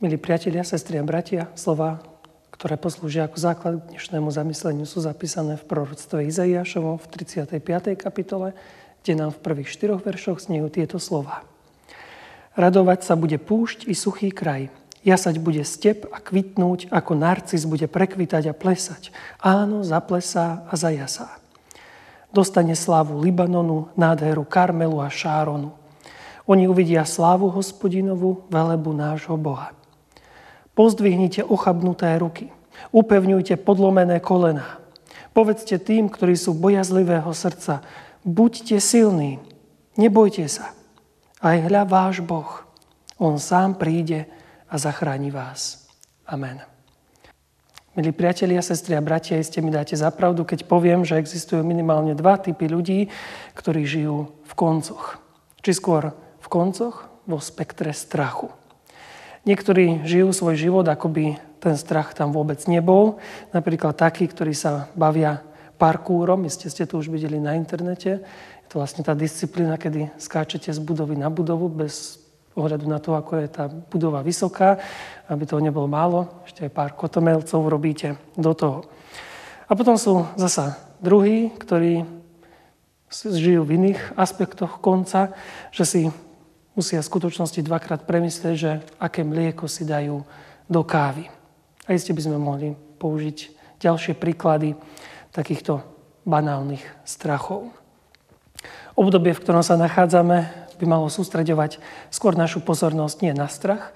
Milí priatelia, sestri a bratia, slova, ktoré poslúžia ako základ dnešnému zamysleniu, sú zapísané v proroctve Izaiášovom v 35. kapitole, kde nám v prvých štyroch veršoch znejú tieto slova. Radovať sa bude púšť i suchý kraj. Jasať bude step a kvitnúť, ako narcis bude prekvitať a plesať. Áno, zaplesá a zajasá. Dostane slávu Libanonu, nádheru Karmelu a Šáronu. Oni uvidia slávu hospodinovu, velebu nášho Boha. Pozdvihnite ochabnuté ruky. Upevňujte podlomené kolená. Povedzte tým, ktorí sú bojazlivého srdca, buďte silní, nebojte sa. Aj hľa váš Boh, On sám príde a zachráni vás. Amen. Milí priatelia, sestri a bratia, iste mi dáte zapravdu, keď poviem, že existujú minimálne dva typy ľudí, ktorí žijú v koncoch. Či skôr v koncoch, vo spektre strachu. Niektorí žijú svoj život, ako by ten strach tam vôbec nebol. Napríklad takí, ktorí sa bavia parkúrom, iste ste to už videli na internete. Je to vlastne tá disciplína, kedy skáčete z budovy na budovu bez ohľadu na to, ako je tá budova vysoká, aby toho nebolo málo. Ešte aj pár kotomelcov robíte do toho. A potom sú zasa druhí, ktorí žijú v iných aspektoch konca, že si musia v skutočnosti dvakrát premyslieť, že aké mlieko si dajú do kávy. A iste by sme mohli použiť ďalšie príklady takýchto banálnych strachov. Obdobie, v ktorom sa nachádzame, by malo sústredovať skôr našu pozornosť nie na strach,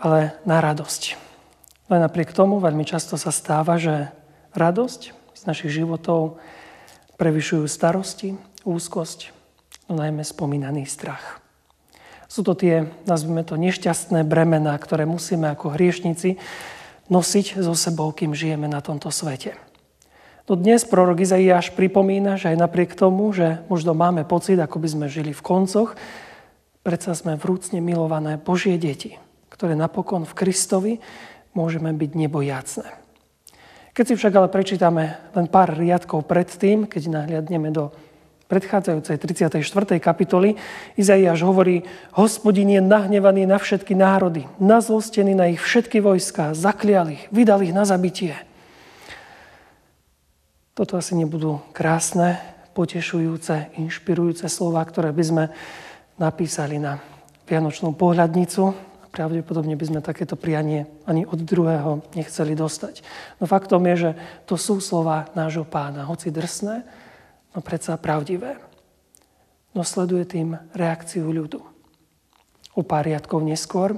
ale na radosť. Len napriek tomu veľmi často sa stáva, že radosť z našich životov prevyšujú starosti, úzkosť, no najmä spomínaný strach. Sú to tie, nazvime to, nešťastné bremená, ktoré musíme ako hriešnici nosiť so sebou, kým žijeme na tomto svete. No dnes prorok Izaiáš pripomína, že aj napriek tomu, že možno máme pocit, ako by sme žili v koncoch, predsa sme vrúcne milované Božie deti, ktoré napokon v Kristovi môžeme byť nebojacné. Keď si však ale prečítame len pár riadkov predtým, keď nahliadneme do predchádzajúcej 34. kapitoly Izaiáš hovorí, hospodin je nahnevaný na všetky národy, nazlostený na ich všetky vojska, zaklial ich, vydal ich na zabitie. Toto asi nebudú krásne, potešujúce, inšpirujúce slova, ktoré by sme napísali na Vianočnú pohľadnicu. Pravdepodobne by sme takéto prianie ani od druhého nechceli dostať. No faktom je, že to sú slova nášho pána, hoci drsné, No predsa pravdivé. No sleduje tým reakciu ľudu. O pár riadkov neskôr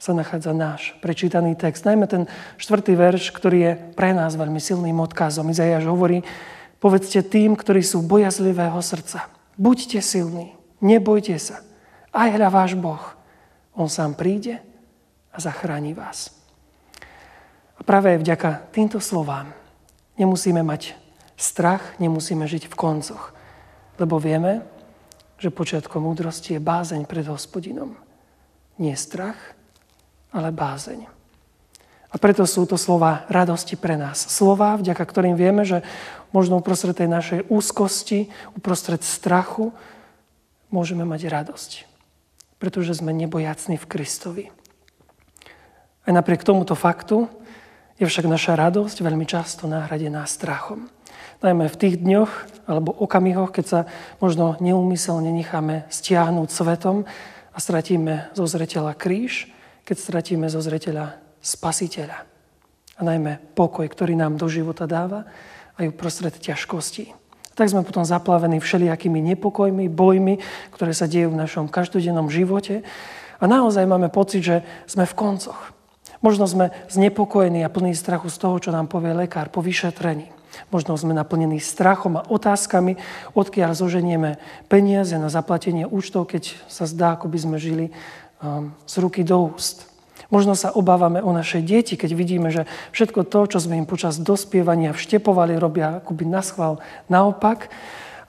sa nachádza náš prečítaný text. Najmä ten štvrtý verš, ktorý je pre nás veľmi silným odkazom. Izajáš hovorí, povedzte tým, ktorí sú bojazlivého srdca. Buďte silní, nebojte sa. Aj hľa váš Boh. On sám príde a zachráni vás. A práve vďaka týmto slovám nemusíme mať strach nemusíme žiť v koncoch, lebo vieme, že počiatkom múdrosti je bázeň pred hospodinom. Nie strach, ale bázeň. A preto sú to slova radosti pre nás. Slova, vďaka ktorým vieme, že možno uprostred tej našej úzkosti, uprostred strachu, môžeme mať radosť. Pretože sme nebojacní v Kristovi. Aj napriek tomuto faktu je však naša radosť veľmi často náhradená strachom najmä v tých dňoch alebo okamihoch, keď sa možno neumyselne necháme stiahnuť svetom a stratíme zo zreteľa kríž, keď stratíme zo zreteľa spasiteľa. A najmä pokoj, ktorý nám do života dáva aj uprostred ťažkostí. Tak sme potom zaplavení všelijakými nepokojmi, bojmi, ktoré sa dejú v našom každodennom živote. A naozaj máme pocit, že sme v koncoch. Možno sme znepokojení a plní strachu z toho, čo nám povie lekár po vyšetrení. Možno sme naplnení strachom a otázkami, odkiaľ zoženieme peniaze na zaplatenie účtov, keď sa zdá, ako by sme žili um, z ruky do úst. Možno sa obávame o naše deti, keď vidíme, že všetko to, čo sme im počas dospievania vštepovali, robia akoby na schvál naopak.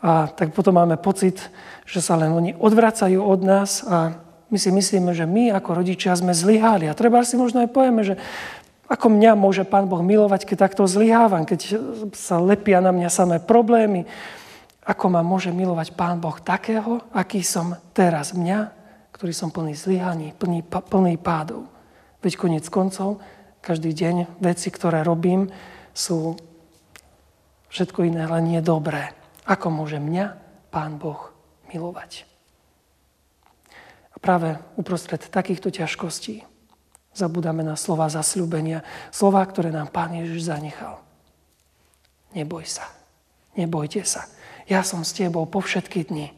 A tak potom máme pocit, že sa len oni odvracajú od nás a my si myslíme, že my ako rodičia sme zlyhali. A treba si možno aj povieme, že ako mňa môže Pán Boh milovať, keď takto zlyhávam, keď sa lepia na mňa samé problémy? Ako ma môže milovať Pán Boh takého, aký som teraz mňa, ktorý som plný zlyhaní, plný, plný pádov? Veď koniec koncov, každý deň veci, ktoré robím, sú všetko iné, len nie dobré. Ako môže mňa Pán Boh milovať? A práve uprostred takýchto ťažkostí zabudáme na slova zasľúbenia, slova, ktoré nám Pán Ježiš zanechal. Neboj sa, nebojte sa. Ja som s tebou po všetky dni.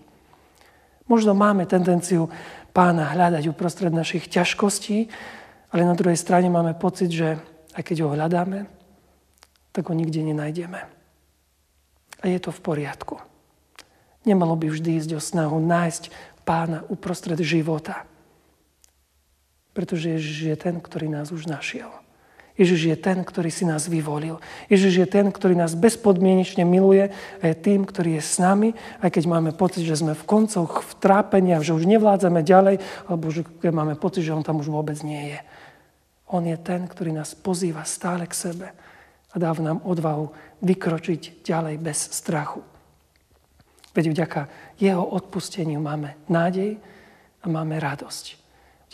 Možno máme tendenciu pána hľadať uprostred našich ťažkostí, ale na druhej strane máme pocit, že aj keď ho hľadáme, tak ho nikde nenájdeme. A je to v poriadku. Nemalo by vždy ísť o snahu nájsť pána uprostred života. Pretože Ježiš je ten, ktorý nás už našiel. Ježiš je ten, ktorý si nás vyvolil. Ježiš je ten, ktorý nás bezpodmienečne miluje a je tým, ktorý je s nami, aj keď máme pocit, že sme v koncoch, v trápeniach, že už nevládzame ďalej, alebo že máme pocit, že on tam už vôbec nie je. On je ten, ktorý nás pozýva stále k sebe a dáva nám odvahu vykročiť ďalej bez strachu. Veď vďaka jeho odpusteniu máme nádej a máme radosť.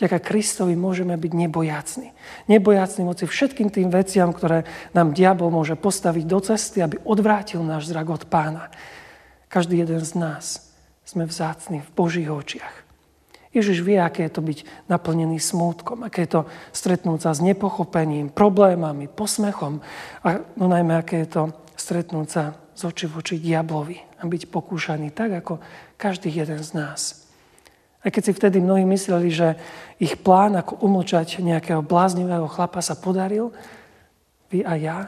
Vďaka Kristovi môžeme byť nebojacní. Nebojacní moci všetkým tým veciam, ktoré nám diabol môže postaviť do cesty, aby odvrátil náš zrak od pána. Každý jeden z nás sme vzácni v Božích očiach. Ježiš vie, aké je to byť naplnený smútkom, aké je to stretnúť sa s nepochopením, problémami, posmechom a no najmä, aké je to stretnúť sa z oči v oči diablovi a byť pokúšaný tak, ako každý jeden z nás. Aj keď si vtedy mnohí mysleli, že ich plán, ako umlčať nejakého bláznivého chlapa sa podaril, vy a ja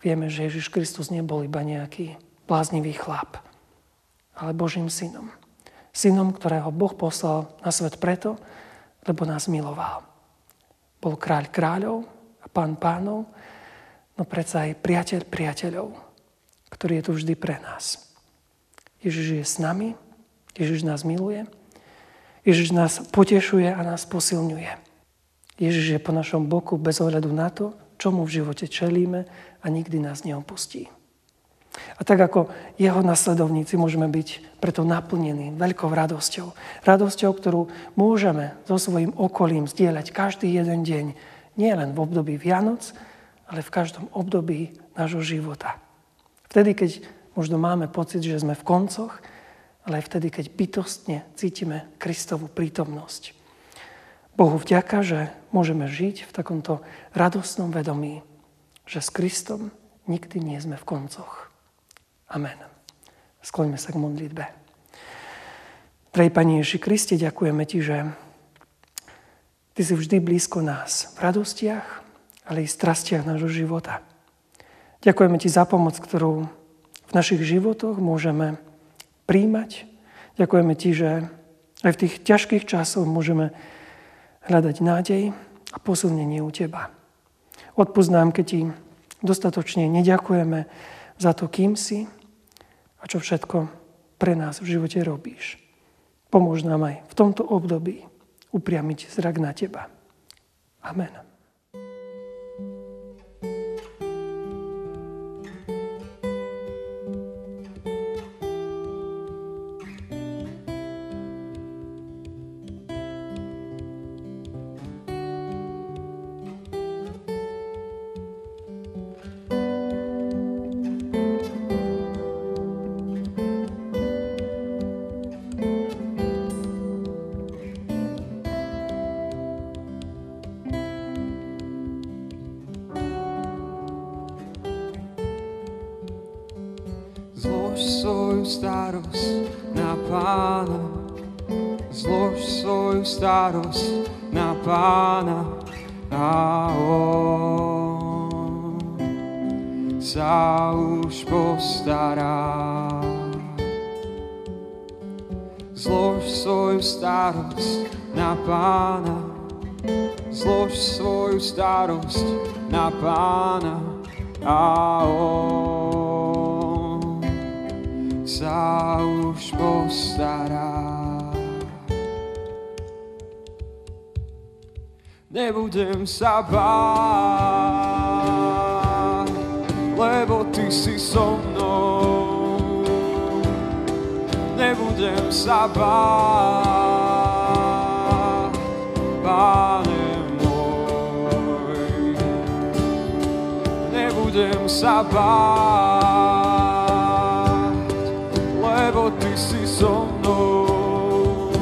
vieme, že Ježiš Kristus nebol iba nejaký bláznivý chlap, ale Božím synom. Synom, ktorého Boh poslal na svet preto, lebo nás miloval. Bol kráľ kráľov a pán pánov, no predsa aj priateľ priateľov, ktorý je tu vždy pre nás. Ježiš je s nami, Ježiš nás miluje Ježiš nás potešuje a nás posilňuje. Ježiš je po našom boku bez ohľadu na to, čo mu v živote čelíme a nikdy nás neopustí. A tak ako jeho nasledovníci môžeme byť preto naplnení veľkou radosťou. Radosťou, ktorú môžeme so svojím okolím zdieľať každý jeden deň. Nie len v období Vianoc, ale v každom období nášho života. Vtedy, keď možno máme pocit, že sme v koncoch, ale aj vtedy, keď bytostne cítime Kristovú prítomnosť. Bohu vďaka, že môžeme žiť v takomto radostnom vedomí, že s Kristom nikdy nie sme v koncoch. Amen. Skloňme sa k modlitbe. Drahý Pani Ježi Kriste, ďakujeme Ti, že Ty si vždy blízko nás v radostiach, ale i strastiach nášho života. Ďakujeme Ti za pomoc, ktorú v našich životoch môžeme príjmať. Ďakujeme Ti, že aj v tých ťažkých časoch môžeme hľadať nádej a posilnenie u Teba. Odpúsť nám, keď Ti dostatočne neďakujeme za to, kým si a čo všetko pre nás v živote robíš. Pomôž nám aj v tomto období upriamiť zrak na Teba. Amen. Starosť na pána, zlož svoju starosť na pána a on sa už postará. Zlož svoju starosť na pána, zlož svoju starosť na pána a on sa už postará. Nebudem sa báť, lebo ty si so mnou. Nebudem sa báť, Pane môj. Nebudem sa báť, so mnou.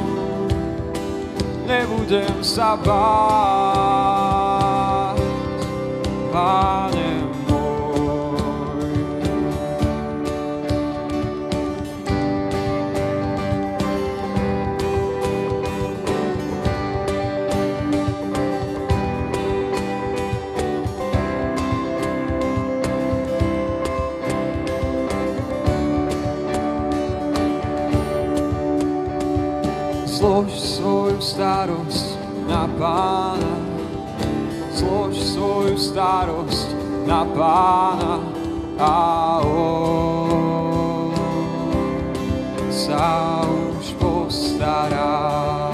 Nebudem sa báť, Pane Zlož svoju starosť na pána, zlož svoju starosť na pána. A on sa už postará.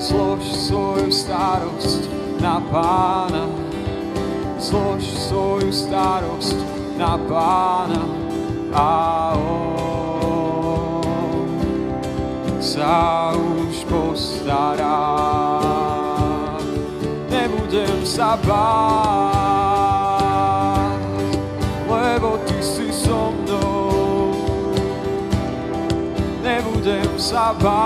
Zlož svoju starosť na pána, zlož svoju starosť na pána. A on sa už postará. Nebudem sa báť, lebo Ty si so mnou. Nebudem sa báť,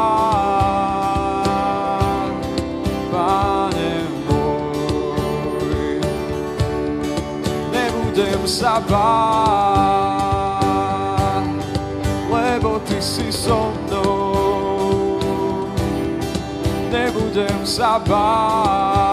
Pane môj. Nebudem sa báť, lebo Ty si so mnou nebudem sa báť.